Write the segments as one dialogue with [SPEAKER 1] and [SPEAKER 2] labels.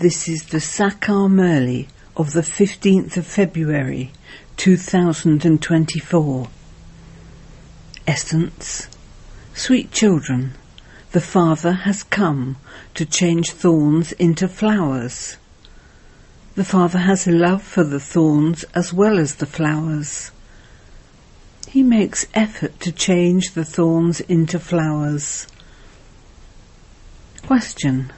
[SPEAKER 1] This is the Sakar Murli of the 15th of February 2024. Essence Sweet children, the Father has come to change thorns into flowers. The Father has a love for the thorns as well as the flowers. He makes effort to change the thorns into flowers. Question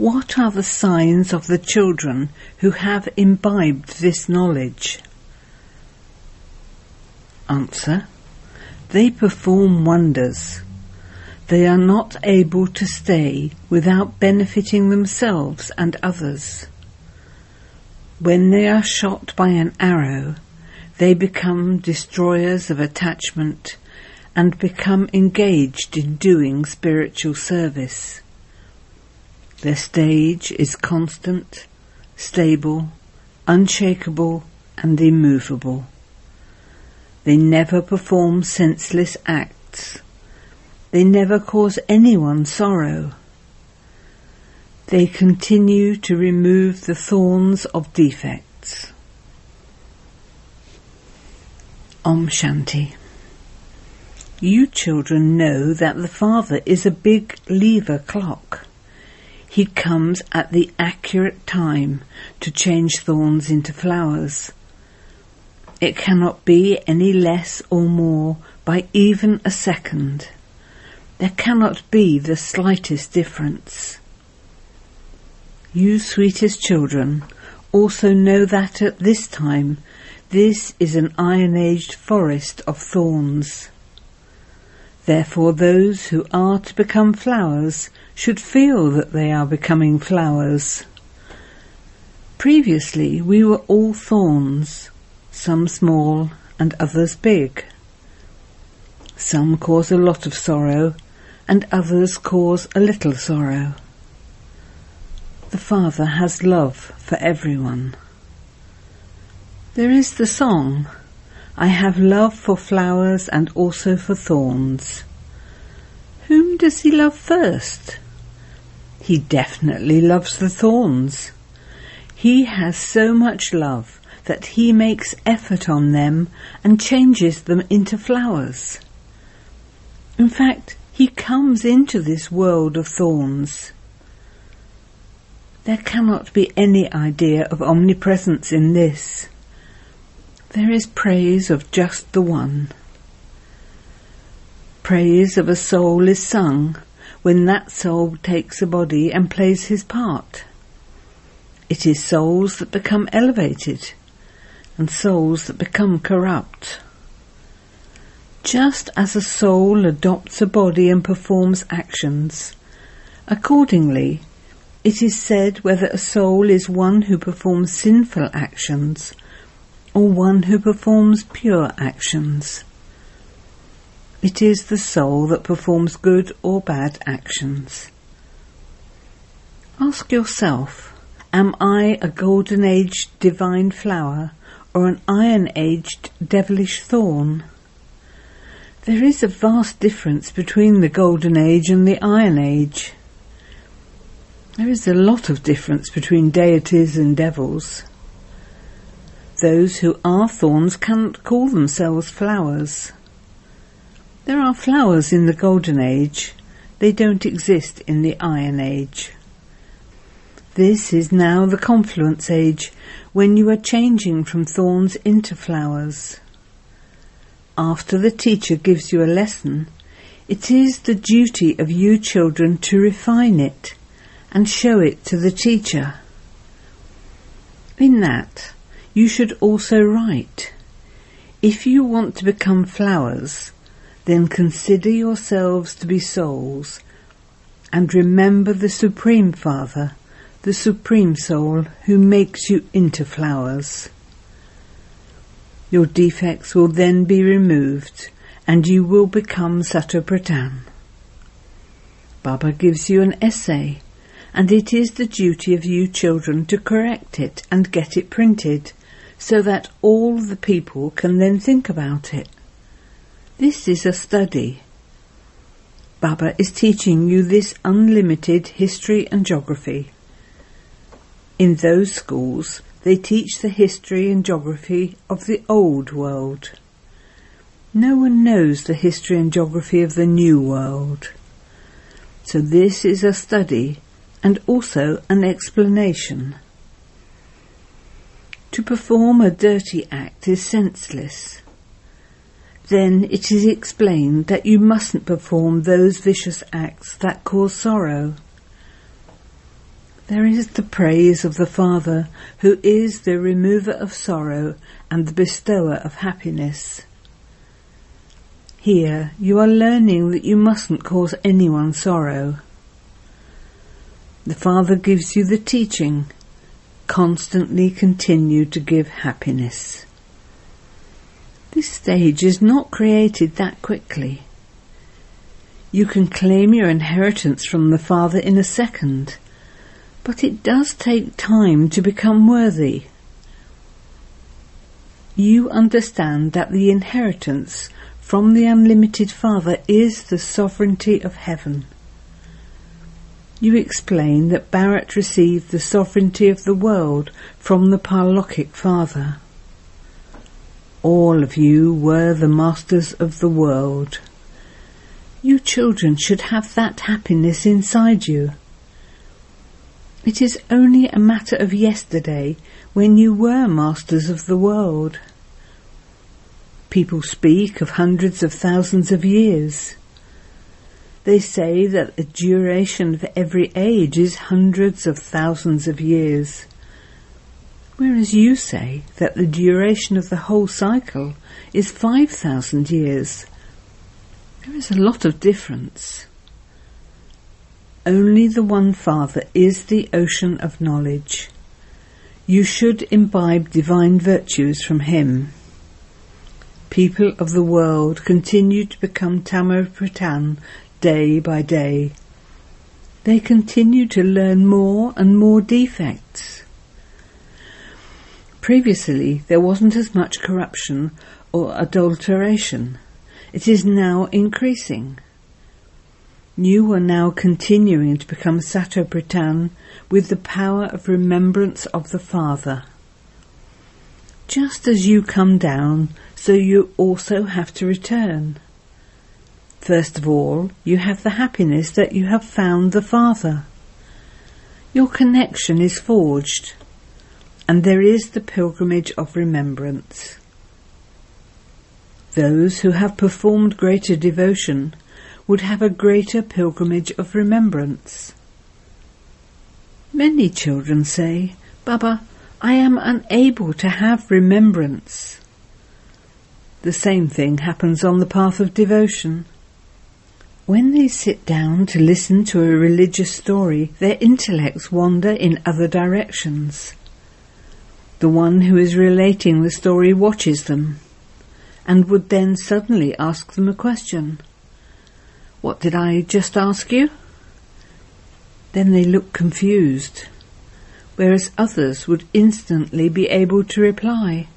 [SPEAKER 1] what are the signs of the children who have imbibed this knowledge? Answer. They perform wonders. They are not able to stay without benefiting themselves and others. When they are shot by an arrow, they become destroyers of attachment and become engaged in doing spiritual service. Their stage is constant, stable, unshakable and immovable. They never perform senseless acts. They never cause anyone sorrow. They continue to remove the thorns of defects. Om Shanti. You children know that the Father is a big lever clock. He comes at the accurate time to change thorns into flowers. It cannot be any less or more by even a second. There cannot be the slightest difference. You sweetest children also know that at this time this is an iron-aged forest of thorns. Therefore those who are to become flowers should feel that they are becoming flowers. Previously we were all thorns, some small and others big. Some cause a lot of sorrow and others cause a little sorrow. The Father has love for everyone. There is the song, I have love for flowers and also for thorns. Whom does he love first? He definitely loves the thorns. He has so much love that he makes effort on them and changes them into flowers. In fact, he comes into this world of thorns. There cannot be any idea of omnipresence in this. There is praise of just the one. Praise of a soul is sung when that soul takes a body and plays his part. It is souls that become elevated and souls that become corrupt. Just as a soul adopts a body and performs actions, accordingly, it is said whether a soul is one who performs sinful actions or one who performs pure actions. It is the soul that performs good or bad actions. Ask yourself, am I a golden aged divine flower or an iron aged devilish thorn? There is a vast difference between the golden age and the iron age. There is a lot of difference between deities and devils. Those who are thorns cannot call themselves flowers. There are flowers in the Golden Age. They don't exist in the Iron Age. This is now the confluence age, when you are changing from thorns into flowers. After the teacher gives you a lesson, it is the duty of you children to refine it and show it to the teacher. In that, you should also write. If you want to become flowers, then consider yourselves to be souls, and remember the Supreme Father, the Supreme Soul, who makes you into flowers. Your defects will then be removed, and you will become Satopradhan. Baba gives you an essay, and it is the duty of you children to correct it and get it printed, so that all the people can then think about it. This is a study. Baba is teaching you this unlimited history and geography. In those schools, they teach the history and geography of the old world. No one knows the history and geography of the new world. So this is a study and also an explanation. To perform a dirty act is senseless. Then it is explained that you mustn't perform those vicious acts that cause sorrow. There is the praise of the Father, who is the remover of sorrow and the bestower of happiness. Here you are learning that you mustn't cause anyone sorrow. The Father gives you the teaching, constantly continue to give happiness. This stage is not created that quickly. You can claim your inheritance from the Father in a second but it does take time to become worthy. You understand that the inheritance from the unlimited Father is the sovereignty of heaven. You explain that Bharat received the sovereignty of the world from the Paralokic Father. All of you were the masters of the world. You children should have that happiness inside you. It is only a matter of yesterday when you were masters of the world. People speak of hundreds of thousands of years. They say that the duration of every age is hundreds of thousands of years. Whereas you say that the duration of the whole cycle is 5,000 years. There is a lot of difference. Only the One Father is the ocean of knowledge. You should imbibe divine virtues from Him. People of the world continue to become Tamo day by day. They continue to learn more and more defects. Previously, there wasn't as much corruption or adulteration. It is now increasing. You are now continuing to become Satopradhan with the power of remembrance of the Father. Just as you come down, so you also have to return. First of all, you have the happiness that you have found the Father. Your connection is forged, and there is the pilgrimage of remembrance. Those who have performed greater devotion would have a greater pilgrimage of remembrance. Many children say, Baba, I am unable to have remembrance. The same thing happens on the path of devotion. When they sit down to listen to a religious story, their intellects wander in other directions. The one who is relating the story watches them and would then suddenly ask them a question. What did I just ask you? Then they look confused, whereas others would instantly be able to reply.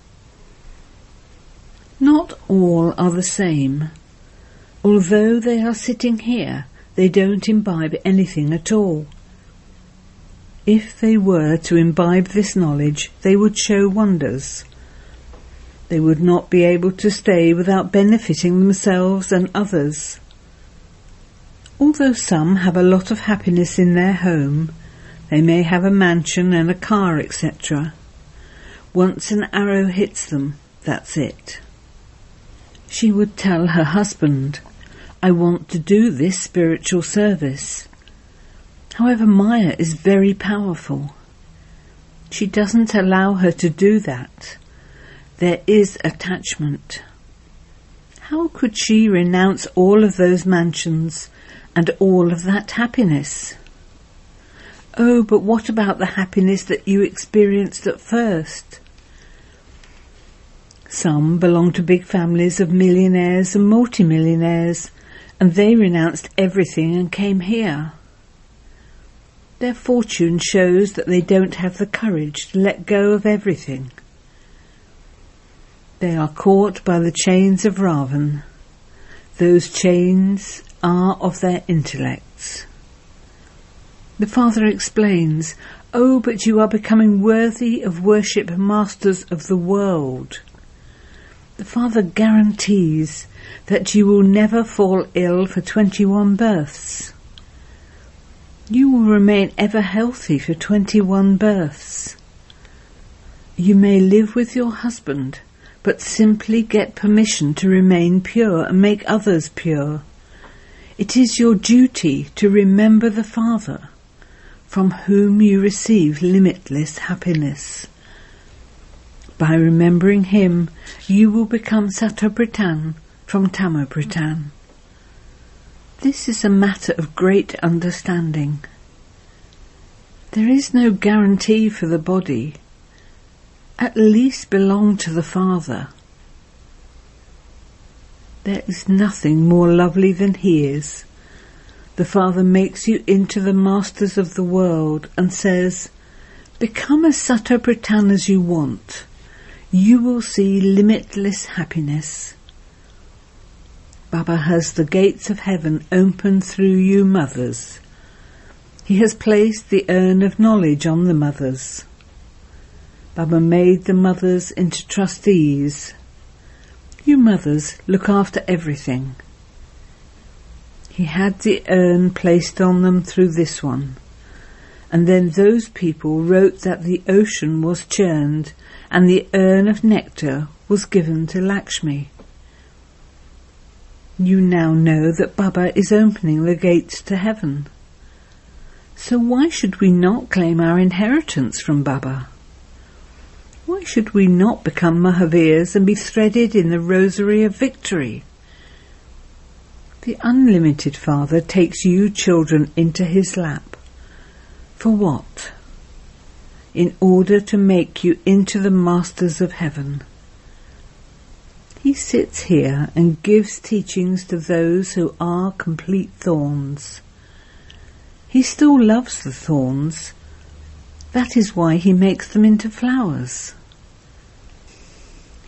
[SPEAKER 1] Not all are the same. Although they are sitting here, they don't imbibe anything at all. If they were to imbibe this knowledge, they would show wonders. They would not be able to stay without benefiting themselves and others. Although some have a lot of happiness in their home, they may have a mansion and a car, etc. Once an arrow hits them, that's it. She would tell her husband, I want to do this spiritual service. However, Maya is very powerful. She doesn't allow her to do that. There is attachment. How could she renounce all of those mansions and all of that happiness. Oh, but what about the happiness that you experienced at first? Some belong to big families of millionaires and multimillionaires, and they renounced everything and came here. Their fortune shows that they don't have the courage to let go of everything. They are caught by the chains of Ravan. Those chains are of their intellects. The Father explains, Oh, but you are becoming worthy of worship masters of the world. The Father guarantees that you will never fall ill for 21 births. You will remain ever healthy for 21 births. You may live with your husband, but simply get permission to remain pure and make others pure. It is your duty to remember the Father, from whom you receive limitless happiness. By remembering him, you will become Satopradhan from Tamopradhan. This is a matter of great understanding. There is no guarantee for the body. At least belong to the Father. There is nothing more lovely than he is. The Father makes you into the masters of the world and says, Become as Satopradhan as you want you will see limitless happiness. Baba has the gates of heaven open through you mothers. He has placed the urn of knowledge on the mothers. Baba made the mothers into trustees. You mothers look after everything. He had the urn placed on them through this one. And then those people wrote that the ocean was churned and the urn of nectar was given to Lakshmi. You now know that Baba is opening the gates to heaven. So why should we not claim our inheritance from Baba? Why should we not become Mahavirs and be threaded in the rosary of victory? The unlimited Father takes you children into his lap. For what? in order to make you into the masters of heaven. He sits here and gives teachings to those who are complete thorns. He still loves the thorns. That is why he makes them into flowers.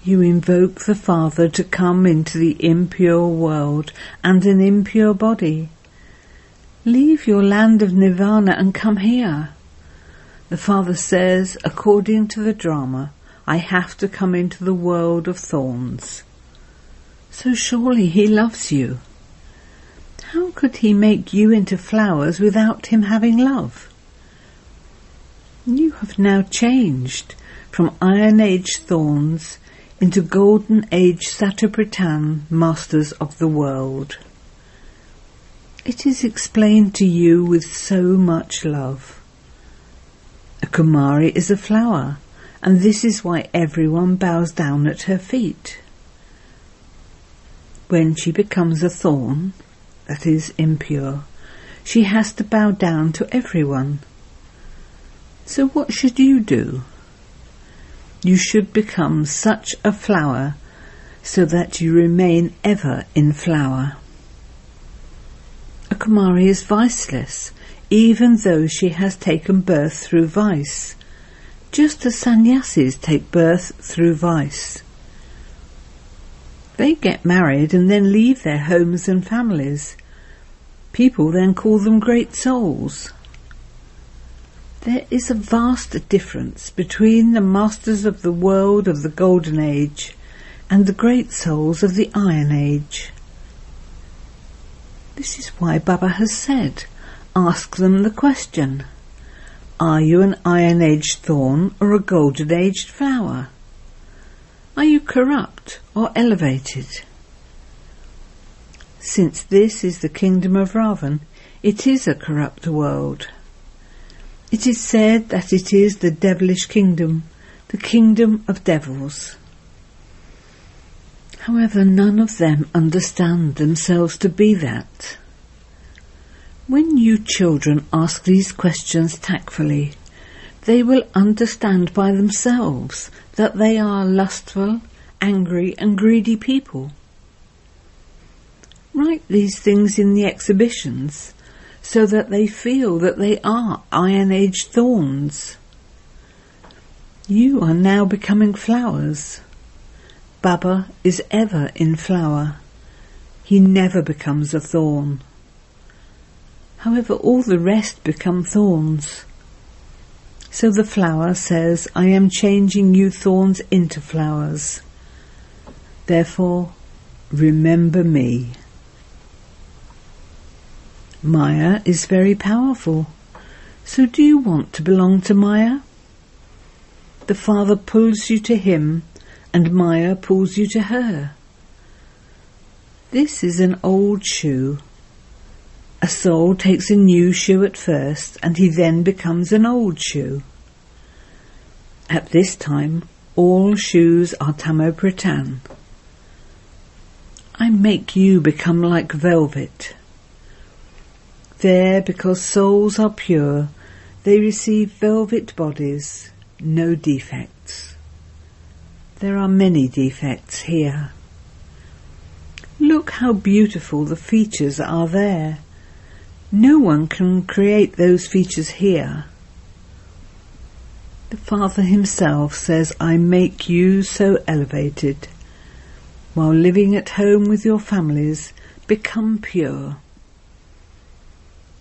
[SPEAKER 1] You invoke the Father to come into the impure world and an impure body. Leave your land of nirvana and come here. The father says, according to the drama, I have to come into the world of thorns. So surely he loves you. How could he make you into flowers without him having love? You have now changed from Iron Age thorns into Golden Age Satopradhan masters of the world. It is explained to you with so much love. A Kumari is a flower, and this is why everyone bows down at her feet. When she becomes a thorn, that is impure, she has to bow down to everyone. So what should you do? You should become such a flower so that you remain ever in flower. A Kumari is viceless even though she has taken birth through vice, just as sannyasis take birth through vice. They get married and then leave their homes and families. People then call them great souls. There is a vast difference between the masters of the world of the Golden Age and the great souls of the Iron Age. This is why Baba has said, ask them the question Are you an iron aged thorn or a golden aged flower? Are you corrupt or elevated? Since this is the kingdom of Ravan, it is a corrupt world. It is said that it is the devilish kingdom, the kingdom of devils. However, none of them understand themselves to be that. When you children ask these questions tactfully, they will understand by themselves that they are lustful, angry and greedy people. Write these things in the exhibitions so that they feel that they are Iron Age thorns. You are now becoming flowers. Baba is ever in flower. He never becomes a thorn. However, all the rest become thorns. So the flower says, I am changing you thorns into flowers. Therefore, remember me. Maya is very powerful. So do you want to belong to Maya? The Father pulls you to him and Maya pulls you to her. This is an old shoe. A soul takes a new shoe at first and he then becomes an old shoe. At this time, all shoes are tamo I make you become like velvet. There, because souls are pure, they receive velvet bodies, no defects. There are many defects here. Look how beautiful the features are there. No one can create those features here. The Father himself says, I make you so elevated. While living at home with your families, become pure.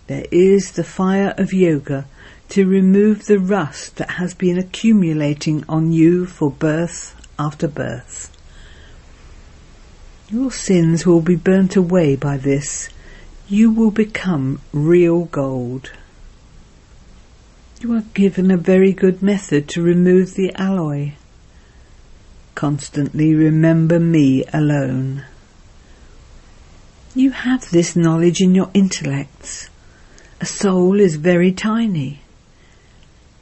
[SPEAKER 1] There is the fire of yoga to remove the rust that has been accumulating on you for birth after birth. Your sins will be burnt away by this. You will become real gold. You are given a very good method to remove the alloy. Constantly remember me alone. You have this knowledge in your intellects. A soul is very tiny.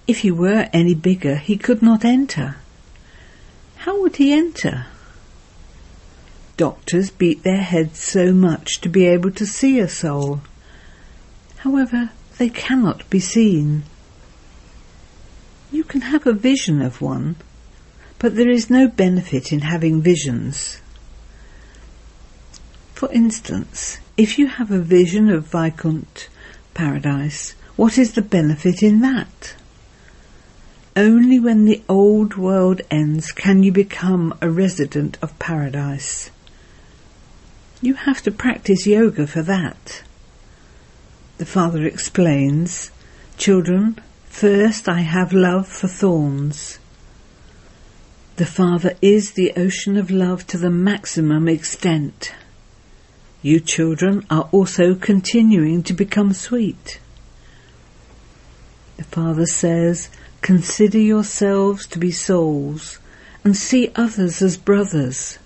[SPEAKER 1] If he were any bigger, he could not enter. How would he enter? Doctors beat their heads so much to be able to see a soul. However, they cannot be seen. You can have a vision of one, but there is no benefit in having visions. For instance, if you have a vision of Vaikunt paradise, what is the benefit in that? Only when the old world ends can you become a resident of paradise. You have to practice yoga for that. The father explains, Children, first I have love for thorns. The Father is the ocean of love to the maximum extent. You children are also continuing to become sweet. The Father says, Consider yourselves to be souls and see others as brothers,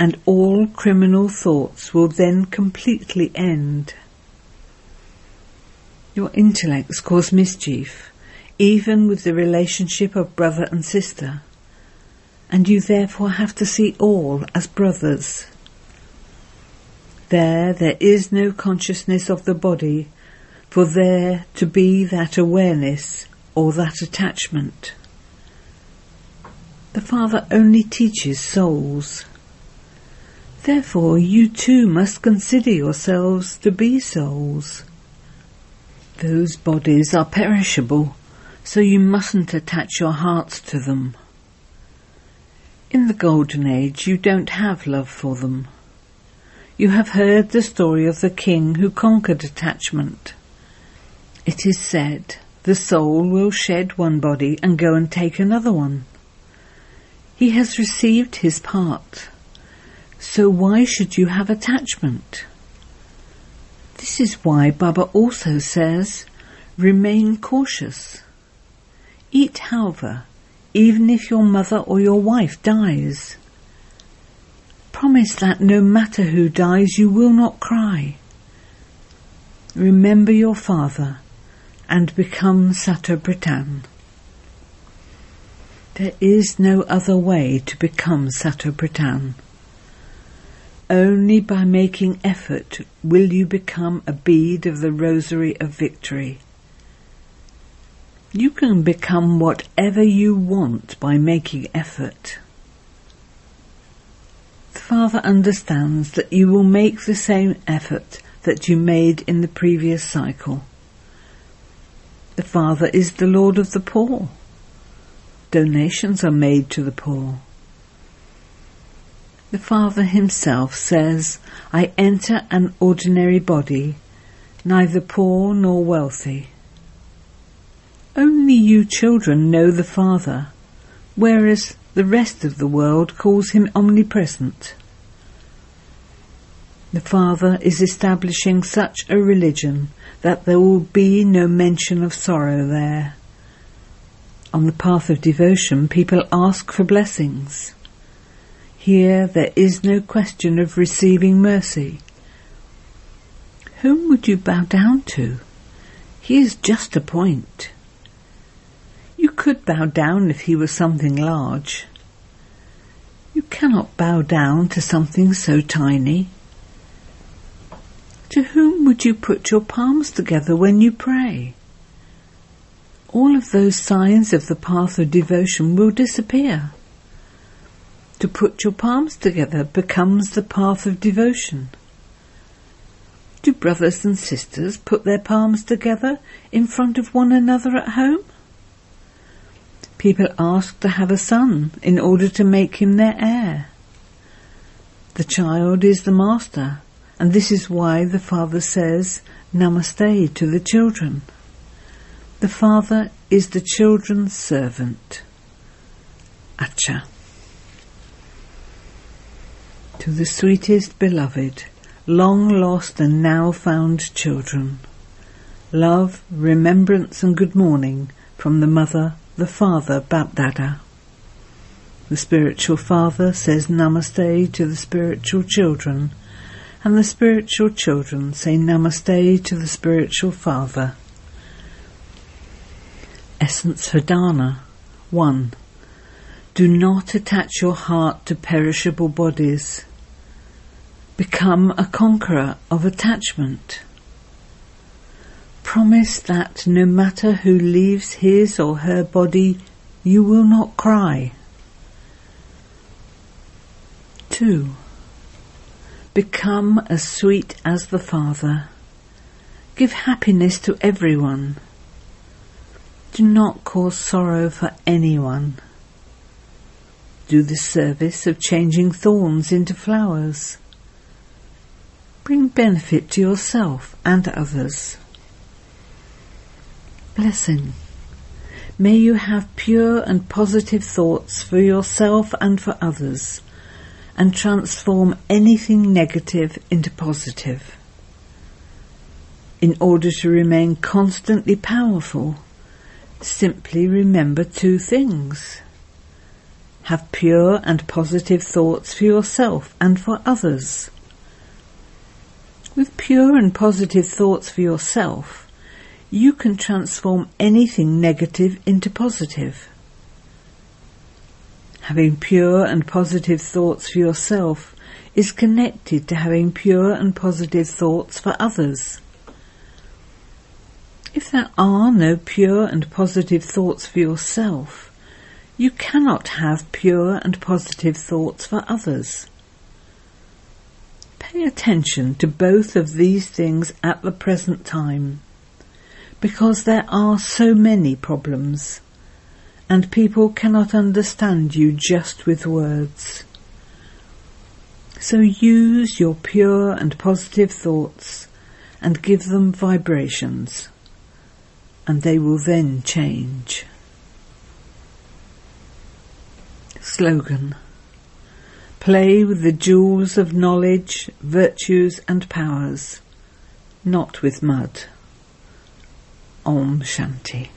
[SPEAKER 1] and all criminal thoughts will then completely end. Your intellects cause mischief, even with the relationship of brother and sister, and you therefore have to see all as brothers. There, there is no consciousness of the body, for there to be that awareness or that attachment. The Father only teaches souls. Therefore, you too must consider yourselves to be souls. Those bodies are perishable, so you mustn't attach your hearts to them. In the Golden Age, you don't have love for them. You have heard the story of the king who conquered attachment. It is said, the soul will shed one body and go and take another one. He has received his part. So why should you have attachment? This is why Baba also says, remain cautious. Eat halva, even if your mother or your wife dies. Promise that no matter who dies, you will not cry. Remember your father and become Satopradhan. There is no other way to become Satopradhan. Only by making effort will you become a bead of the rosary of victory. You can become whatever you want by making effort. The Father understands that you will make the same effort that you made in the previous cycle. The Father is the Lord of the poor. Donations are made to the poor. The Father himself says, I enter an ordinary body. neither poor nor wealthy. Only you children know the Father, whereas the rest of the world calls him omnipresent. The Father is establishing such a religion that there will be no mention of sorrow there. On the path of devotion, people ask for blessings. Here there is no question of receiving mercy. Whom would you bow down to? He is just a point. You could bow down if he were something large. You cannot bow down to something so tiny. To whom would you put your palms together when you pray? All of those signs of the path of devotion will disappear. To put your palms together becomes the path of devotion. Do brothers and sisters put their palms together in front of one another at home? People ask to have a son in order to make him their heir. The child is the master and this is why the Father says Namaste to the children. The Father is the children's servant. Acha. To the sweetest beloved, long lost and now found children, love, remembrance and good morning from the Mother, the Father, Bapdada. The spiritual father says Namaste to the spiritual children and the spiritual children say Namaste to the spiritual father. Essence for Dharna 1. Do not attach your heart to perishable bodies. Become a conqueror of attachment. Promise that no matter who leaves his or her body, you will not cry. 2. Become as sweet as the Father. Give happiness to everyone. Do not cause sorrow for anyone. Do the service of changing thorns into flowers. Bring benefit to yourself and others. Blessing. May you have pure and positive thoughts for yourself and for others and transform anything negative into positive. In order to remain constantly powerful, simply remember two things. Have pure and positive thoughts for yourself and for others. With pure and positive thoughts for yourself, you can transform anything negative into positive. Having pure and positive thoughts for yourself is connected to having pure and positive thoughts for others. If there are no pure and positive thoughts for yourself, you cannot have pure and positive thoughts for others. Pay attention to both of these things at the present time, because there are so many problems and people cannot understand you just with words. So use your pure and positive thoughts and give them vibrations, and they will then change. Slogan Play with the jewels of knowledge, virtues and powers, not with mud. Om Shanti.